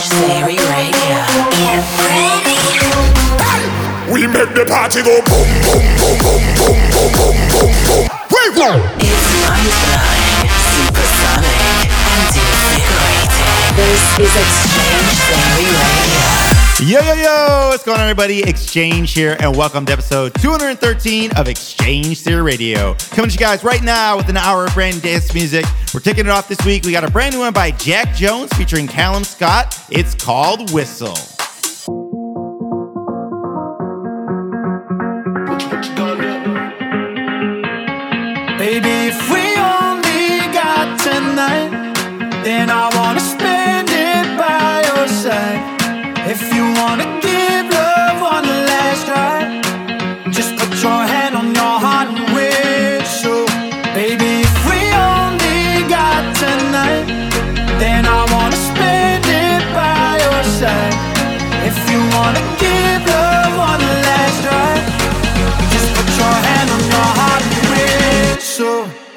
Strange Theory Radio. Get ready. We make the party go boom, boom, boom, boom, boom, boom, boom, boom, boom. Wait, no. It's mind-blowing, supersonic, and invigorating. This is X-Change Theory Radio. Yo, yo, yo, what's going on, everybody? X-Change here, and welcome to episode 213 of X-Change Theory Radio. Coming to you guys right now with an hour of brand new dance music. We're kicking it off this week. We got a brand new one by Jax Jones featuring Calum Scott. It's called Whistle.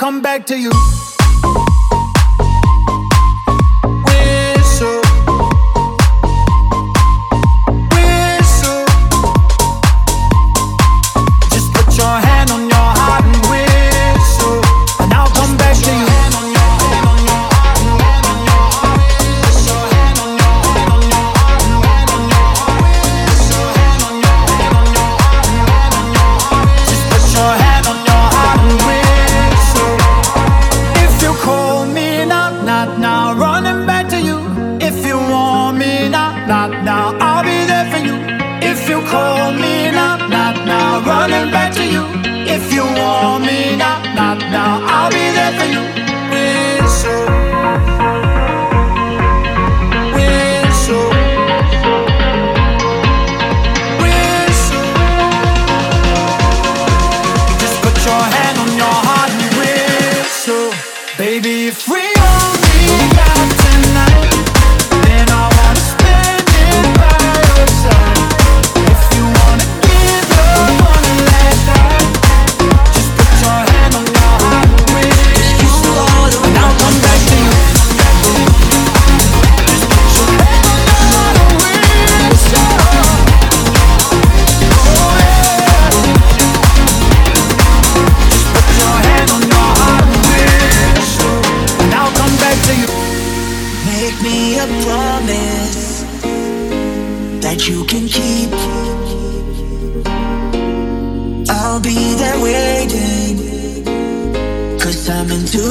come back to you.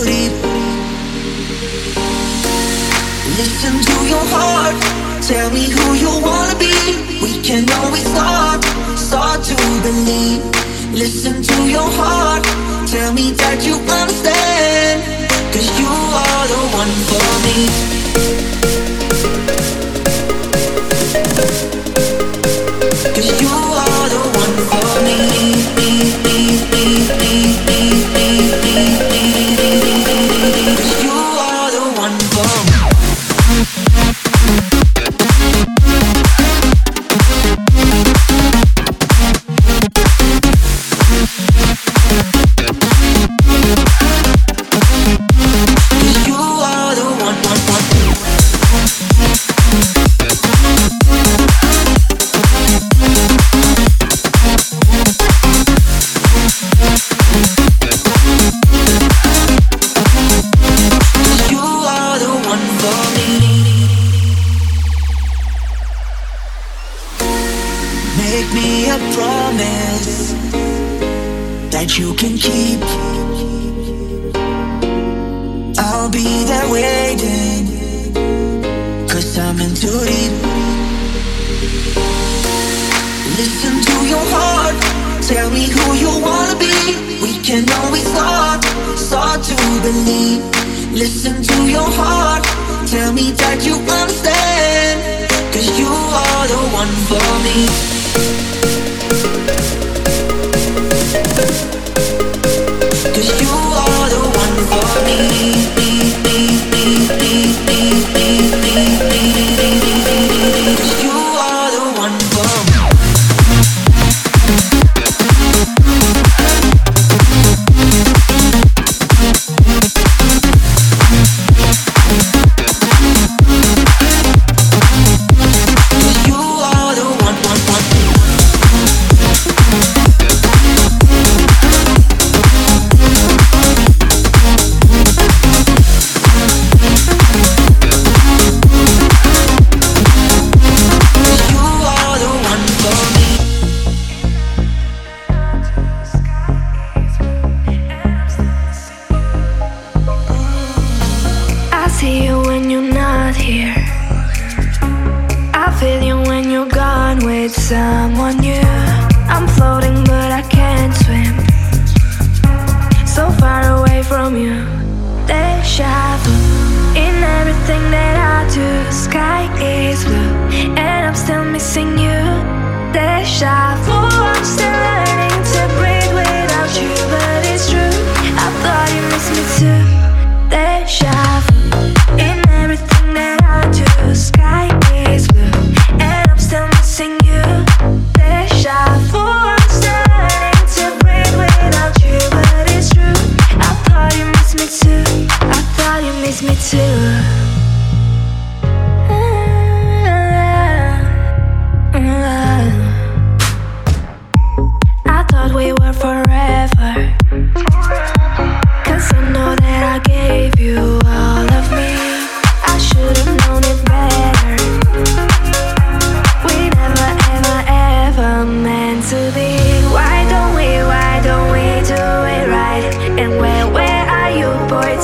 sleep. Listen to your heart, tell me who you wanna be. We can always start, start to believe. Listen to your heart, tell me that you understand. Cause you are the one for me.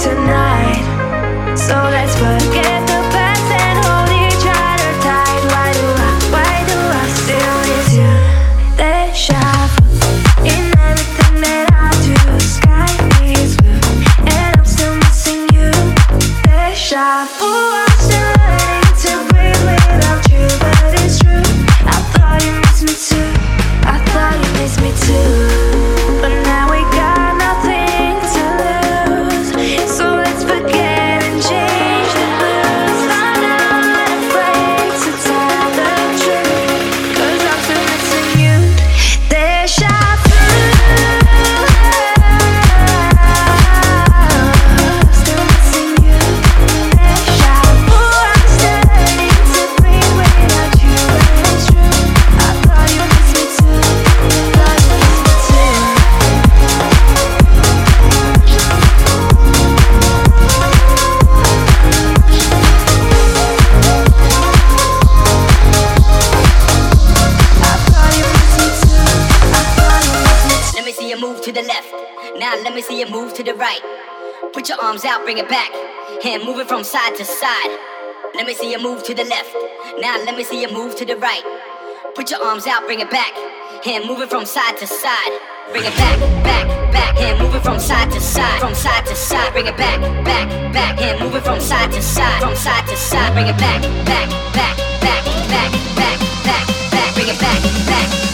tonight. Let me see you move to the right. Put your arms out, bring it back. Hand moving from side to side. Bring it back, back, back. Hand moving from side to side, from side to side. Bring it back, back, back. Hand moving from side to side, from side to side. Bring it back, back, back, back, back, back, back, back. Bring it back, back.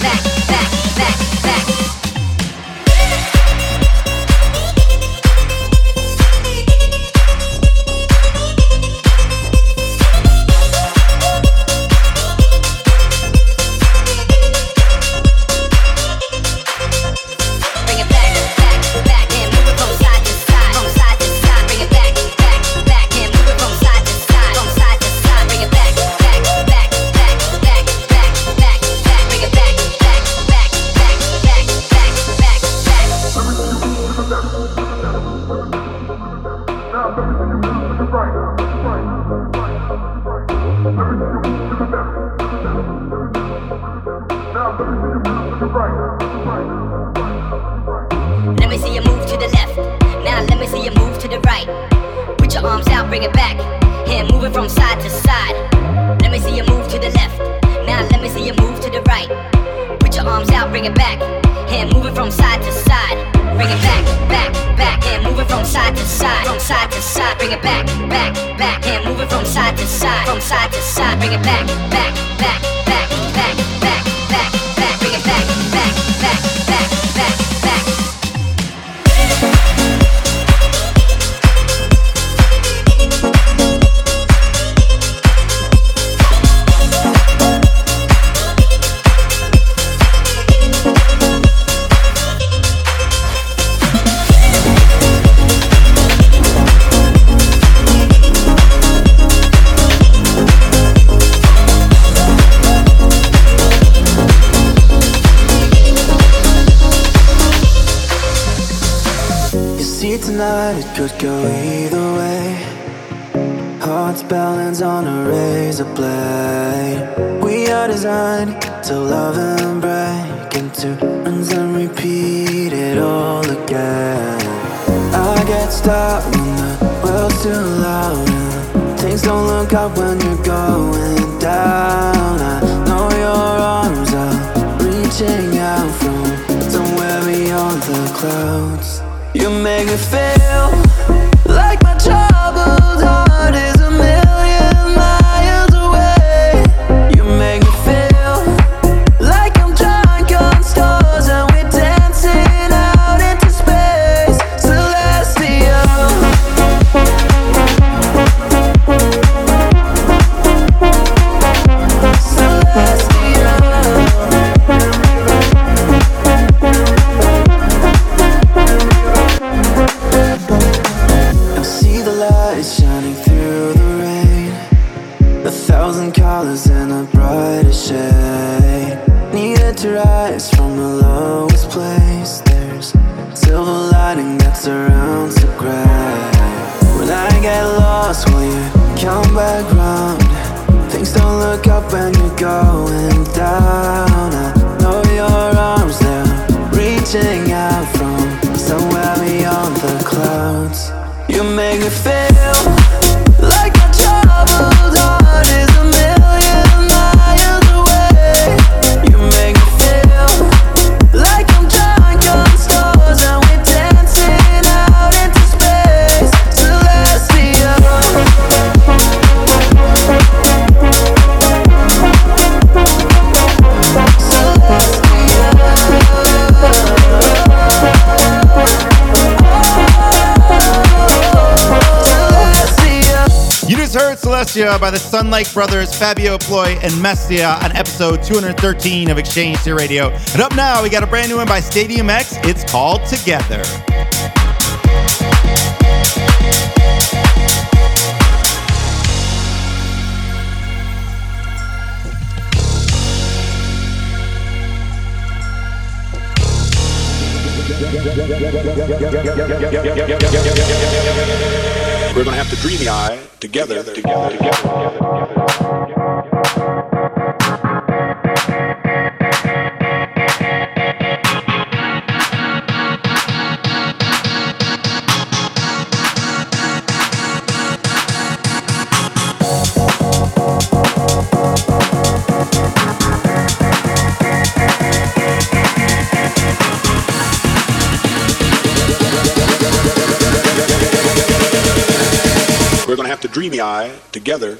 world's too loud and Things don't look up when you're going down. I know your arms are reaching out from somewhere beyond the clouds. You make me feel like my troubled heart is By the Sunlike Brothers, Faabio Plois, and Meysta on episode 213 of X-Change Theory Radio. And up now, we got a brand new one by Stadiumx. It's called Together. We're going to have to dream the eye together, together, together, together. together. eye together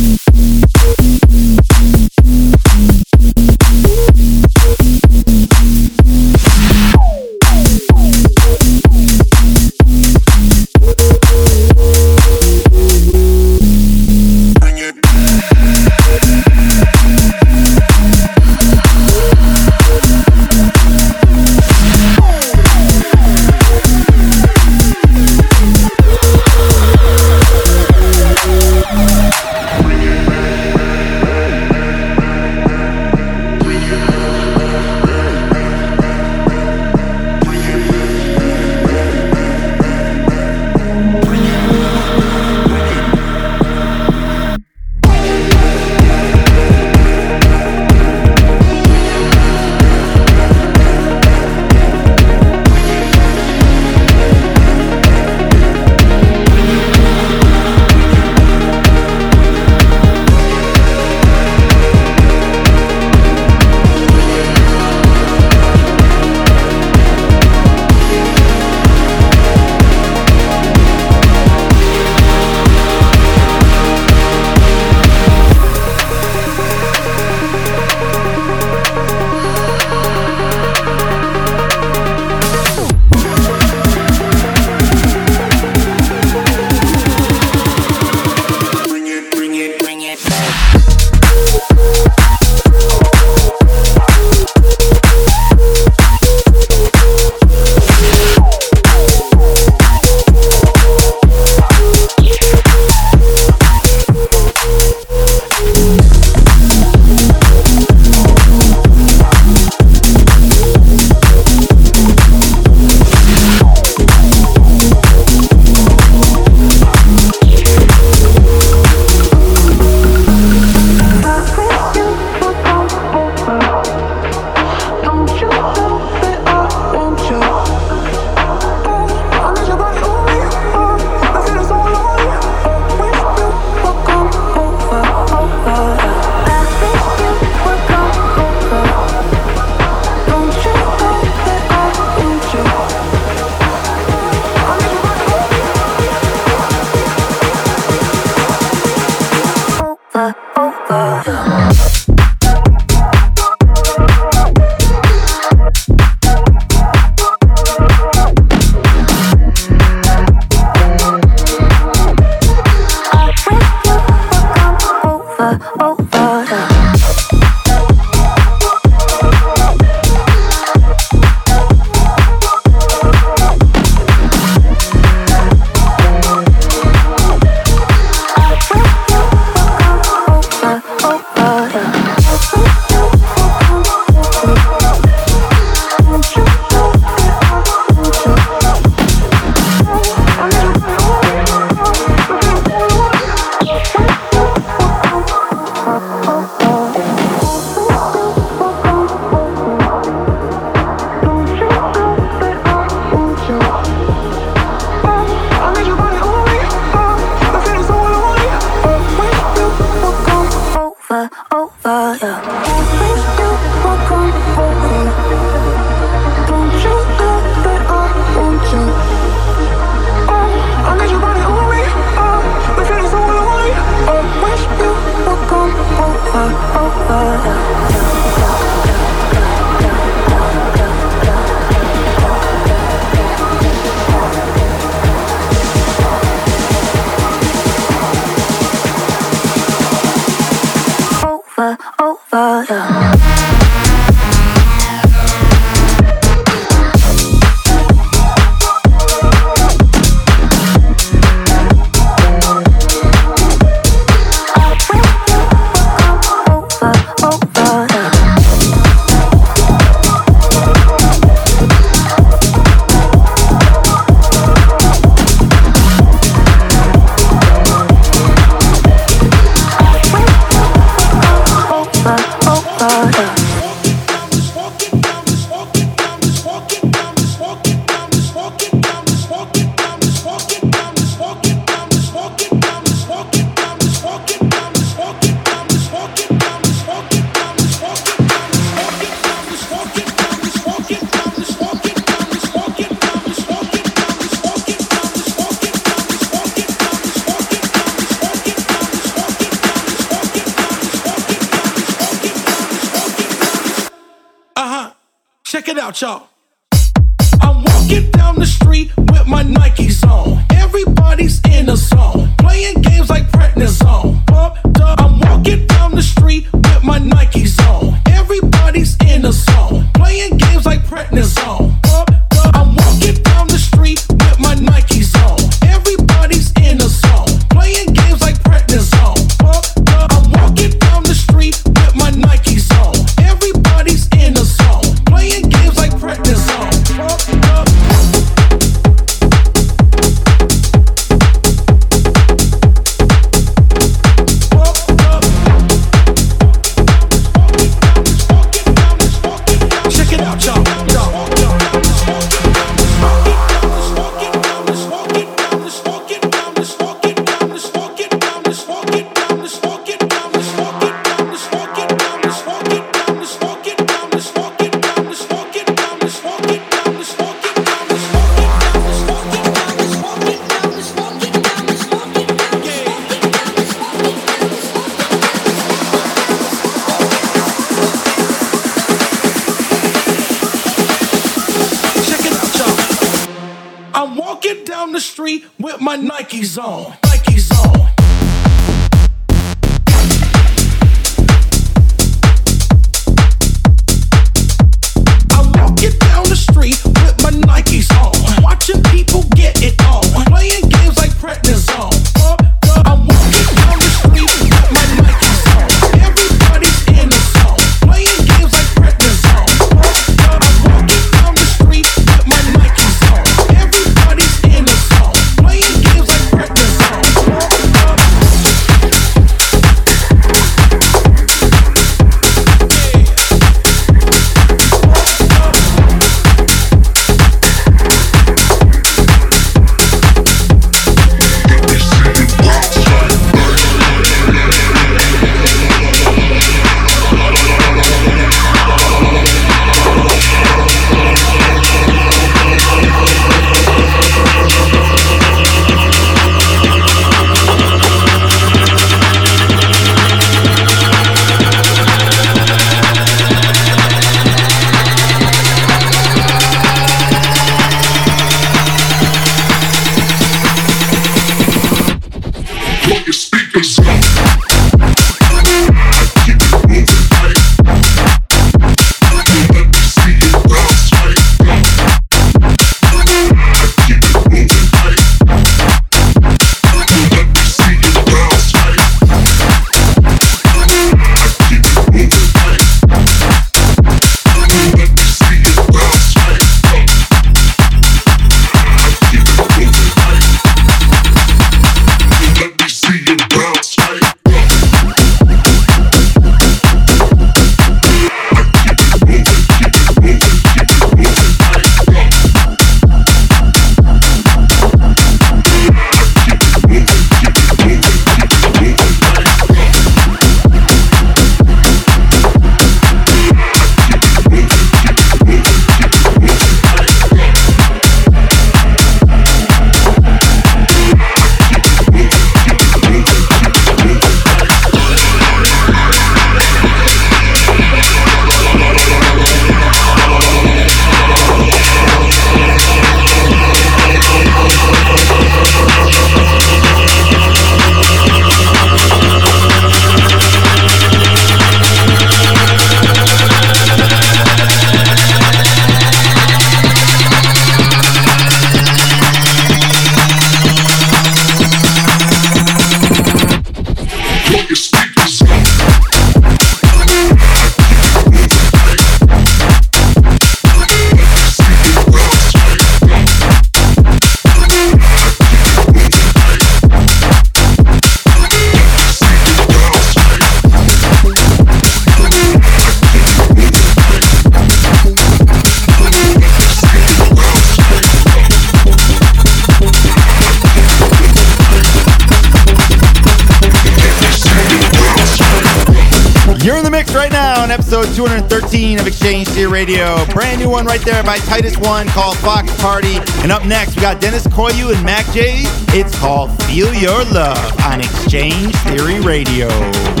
episode 213 of X-Change Theory Radio. Brand new one right there by Titus One called Faux Parti. And up next, we got Deniz Koyu and MAKJ. It's called Feel Your Love on X-Change Theory Radio.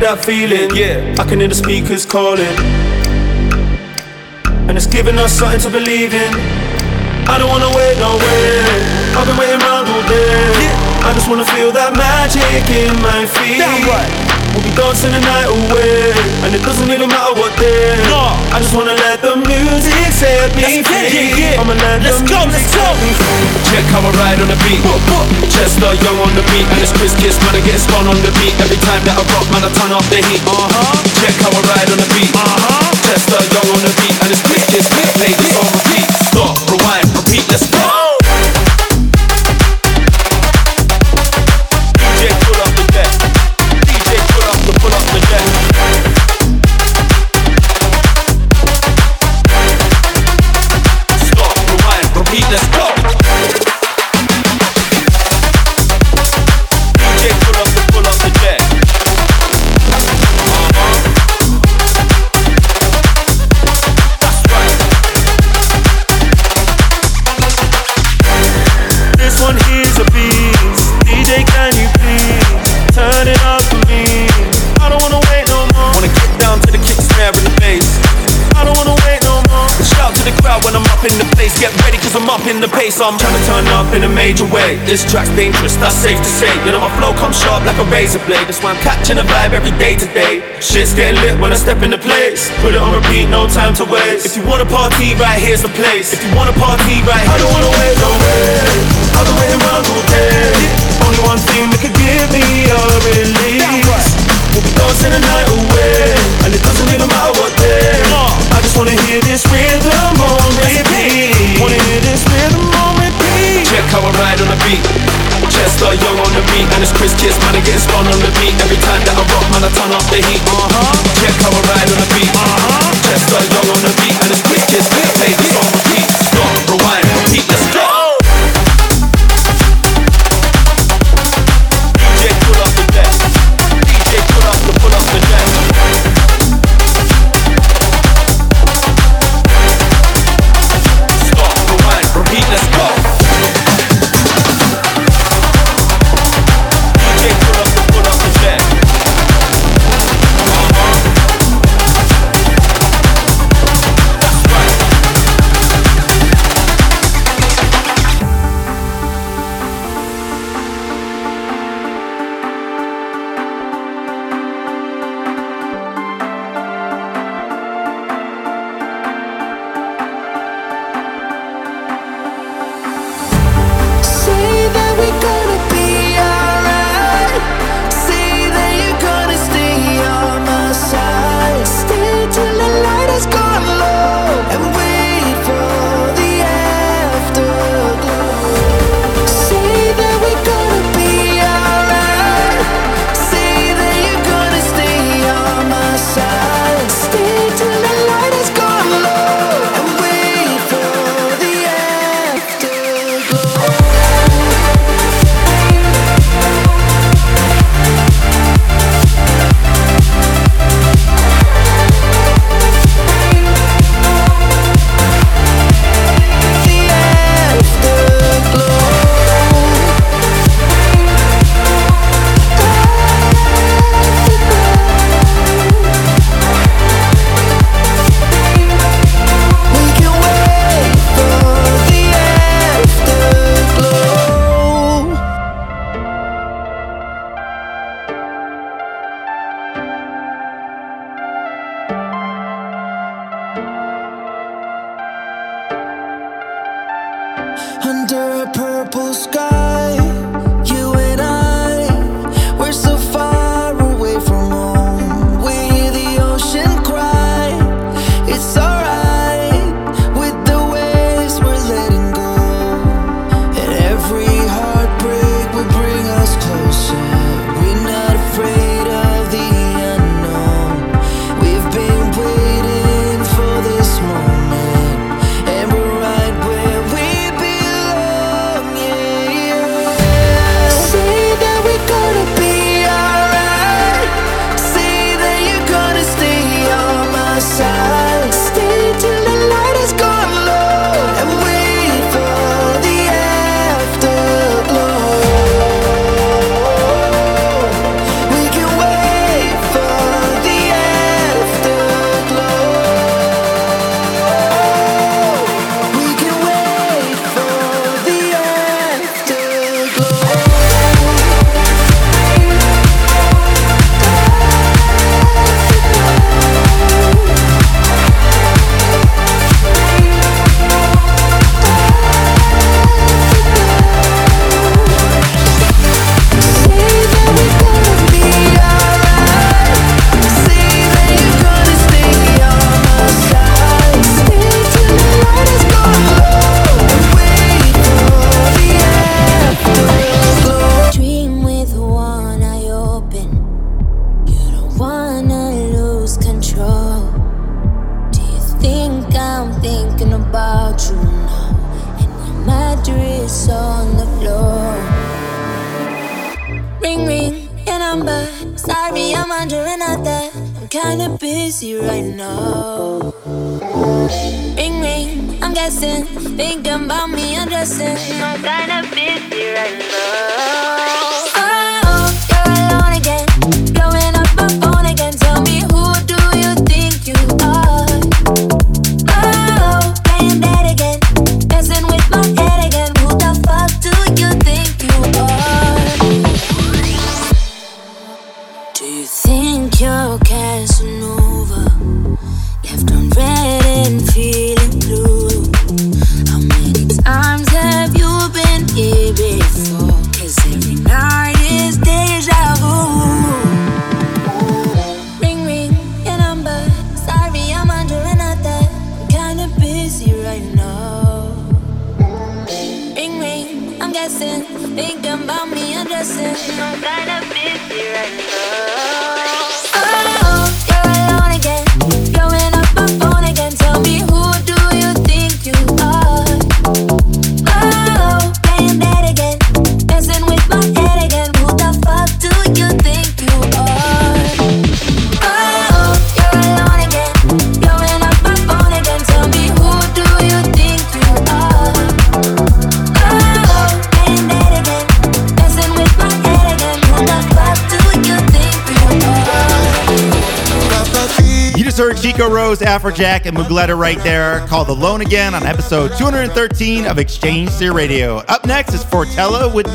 That feeling. Yeah. I can hear the speakers calling. And it's giving us something to believe in. I don't wanna wait no way. I've been waiting around all day. I just wanna feel that magic in my feet. We'll be dancing the night away, and it doesn't even matter what day. No. I just wanna let the music set me Let's free. yeah, yeah. I'ma let Let's the go, music let's go. set me free. Check how I ride on the beat. Chester Young on the beat, and it's Kriss Kiss, man, I get spun on the beat. Every time that I rock, man, I turn off the heat. Uh huh. Check how I ride on the beat. Uh huh. Chester Young on the beat, and it's Kriss Kiss, we play this on repeat. Stop, cause I'm up in the pace. I'm trying to turn up in a major way. This track's dangerous, that's safe to say. You know my flow comes sharp like a razor blade. That's why I'm catching a vibe every day to day. Shit's getting lit when I step in the place. Put it on repeat, no time to waste. If you wanna party, right here's the place. If you wanna party, right here. I don't wanna wait no way. I've been waiting around all day. Only one thing that could give me a release. We'll be dancing the night away, and it doesn't even matter what day. I just wanna hear this rhythm on repeat. Wanna hear this Check how I ride on the beat. Chester Young on the beat, and it's Kriss Kiss, man, I getting spun on the beat. Every time that I rock, man, I turn up the heat. Uh huh. Check how I ride on the beat. Uh huh. Chester Young on the beat, and it's Kriss Kiss, play this on repeat. Stop, rewind, repeat, let's go. stressing, thinking about me undressing. I'm kinda busy right now. Afrojack and Mougleta right there, called Alone Again on episode 213 of X-Change Theory Radio. Up next is Fortella with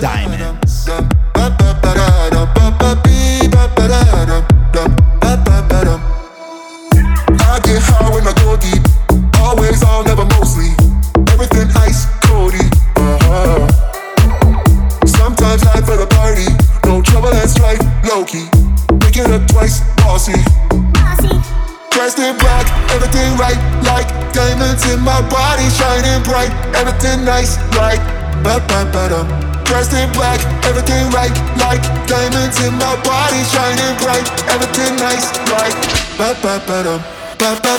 Diamonds. nice, like ba ba ba dum. Dressed in black, everything right, like diamonds in my body, shining bright. Everything nice, like ba ba ba dum, ba ba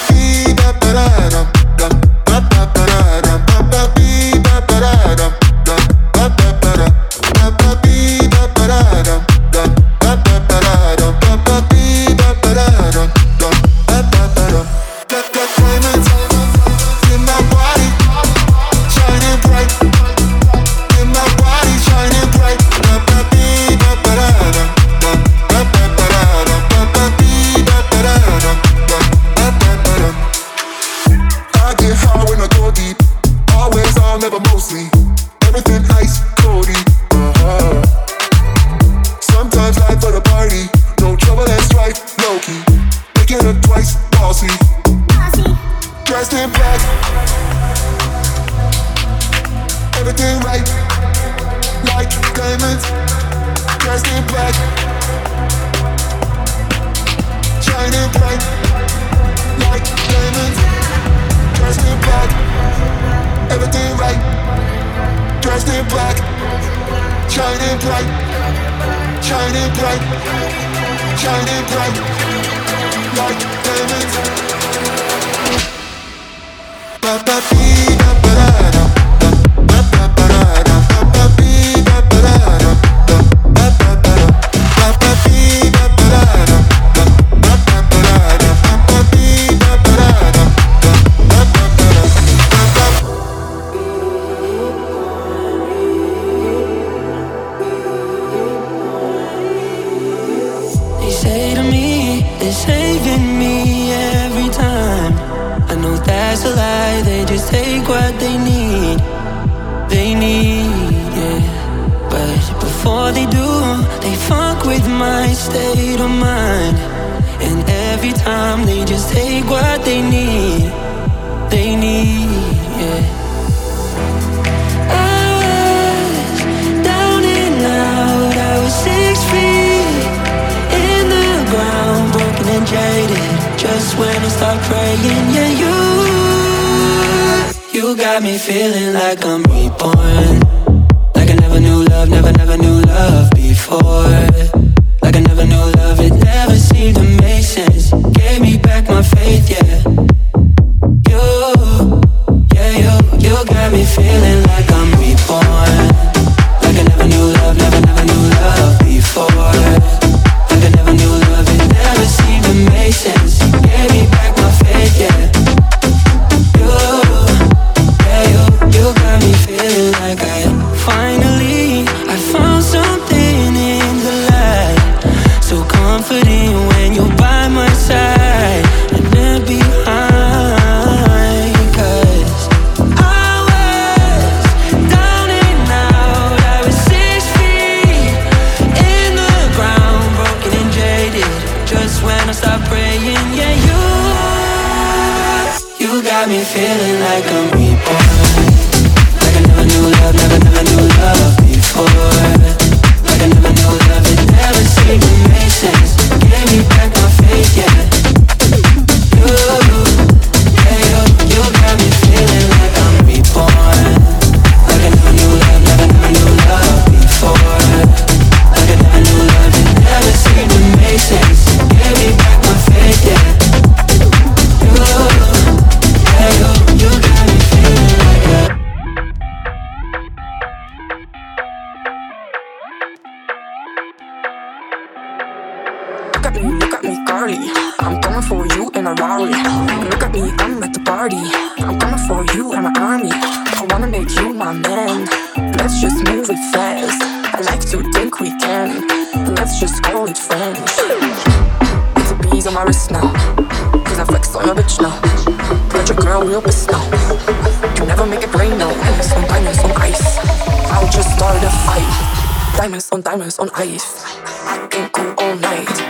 ba ba dum, you got me feeling like I'm reborn. Like I never knew love, never, never knew love before. Like I never knew love, it never seemed to make sense. Gave me back my faith, yeah. You, yeah, you, you got me feeling like I'm reborn. think we can. Let's just call it friends. It's a bees on my wrist now. Cause I flex on your bitch now. Let your girl real piss now. You never make it rain now. Diamonds on diamonds on ice. I'll just start a fight. Diamonds on diamonds on ice. I can go all night.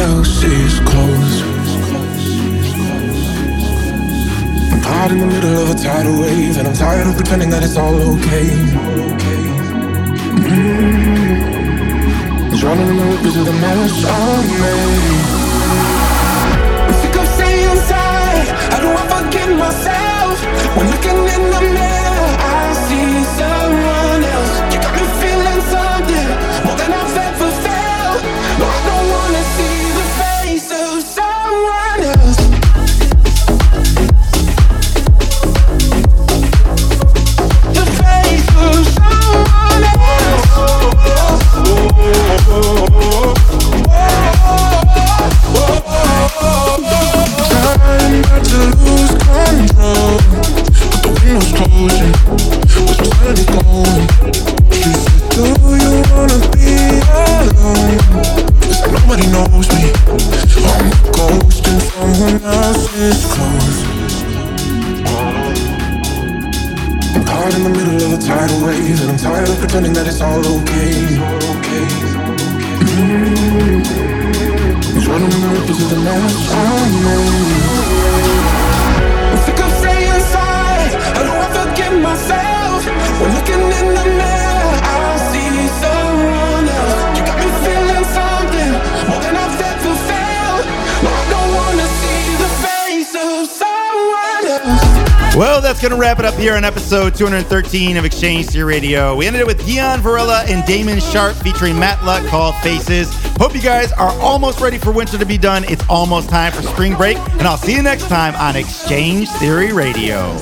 Else's clothes. I'm caught in the middle of a tidal wave, and I'm tired of pretending that it's all okay. Mm-hmm. Drowning in the ripples of the mess I made. I'm sick of staying inside. How do I forget myself when looking in the mirror? Nobody knows me. I'm a ghost in someone else's clothes. I'm caught in the middle of a tidal wave, and I'm tired of pretending that it's all okay. Mm. Running in the ripples of the. Well, that's going to wrap it up here on episode 213 of X-Change Theory Radio. We ended it with Gian Varela and Damon Sharpe featuring Matluck called Faces. Hope you guys are almost ready for winter to be done. It's almost time for spring break, and I'll see you next time on X-Change Theory Radio.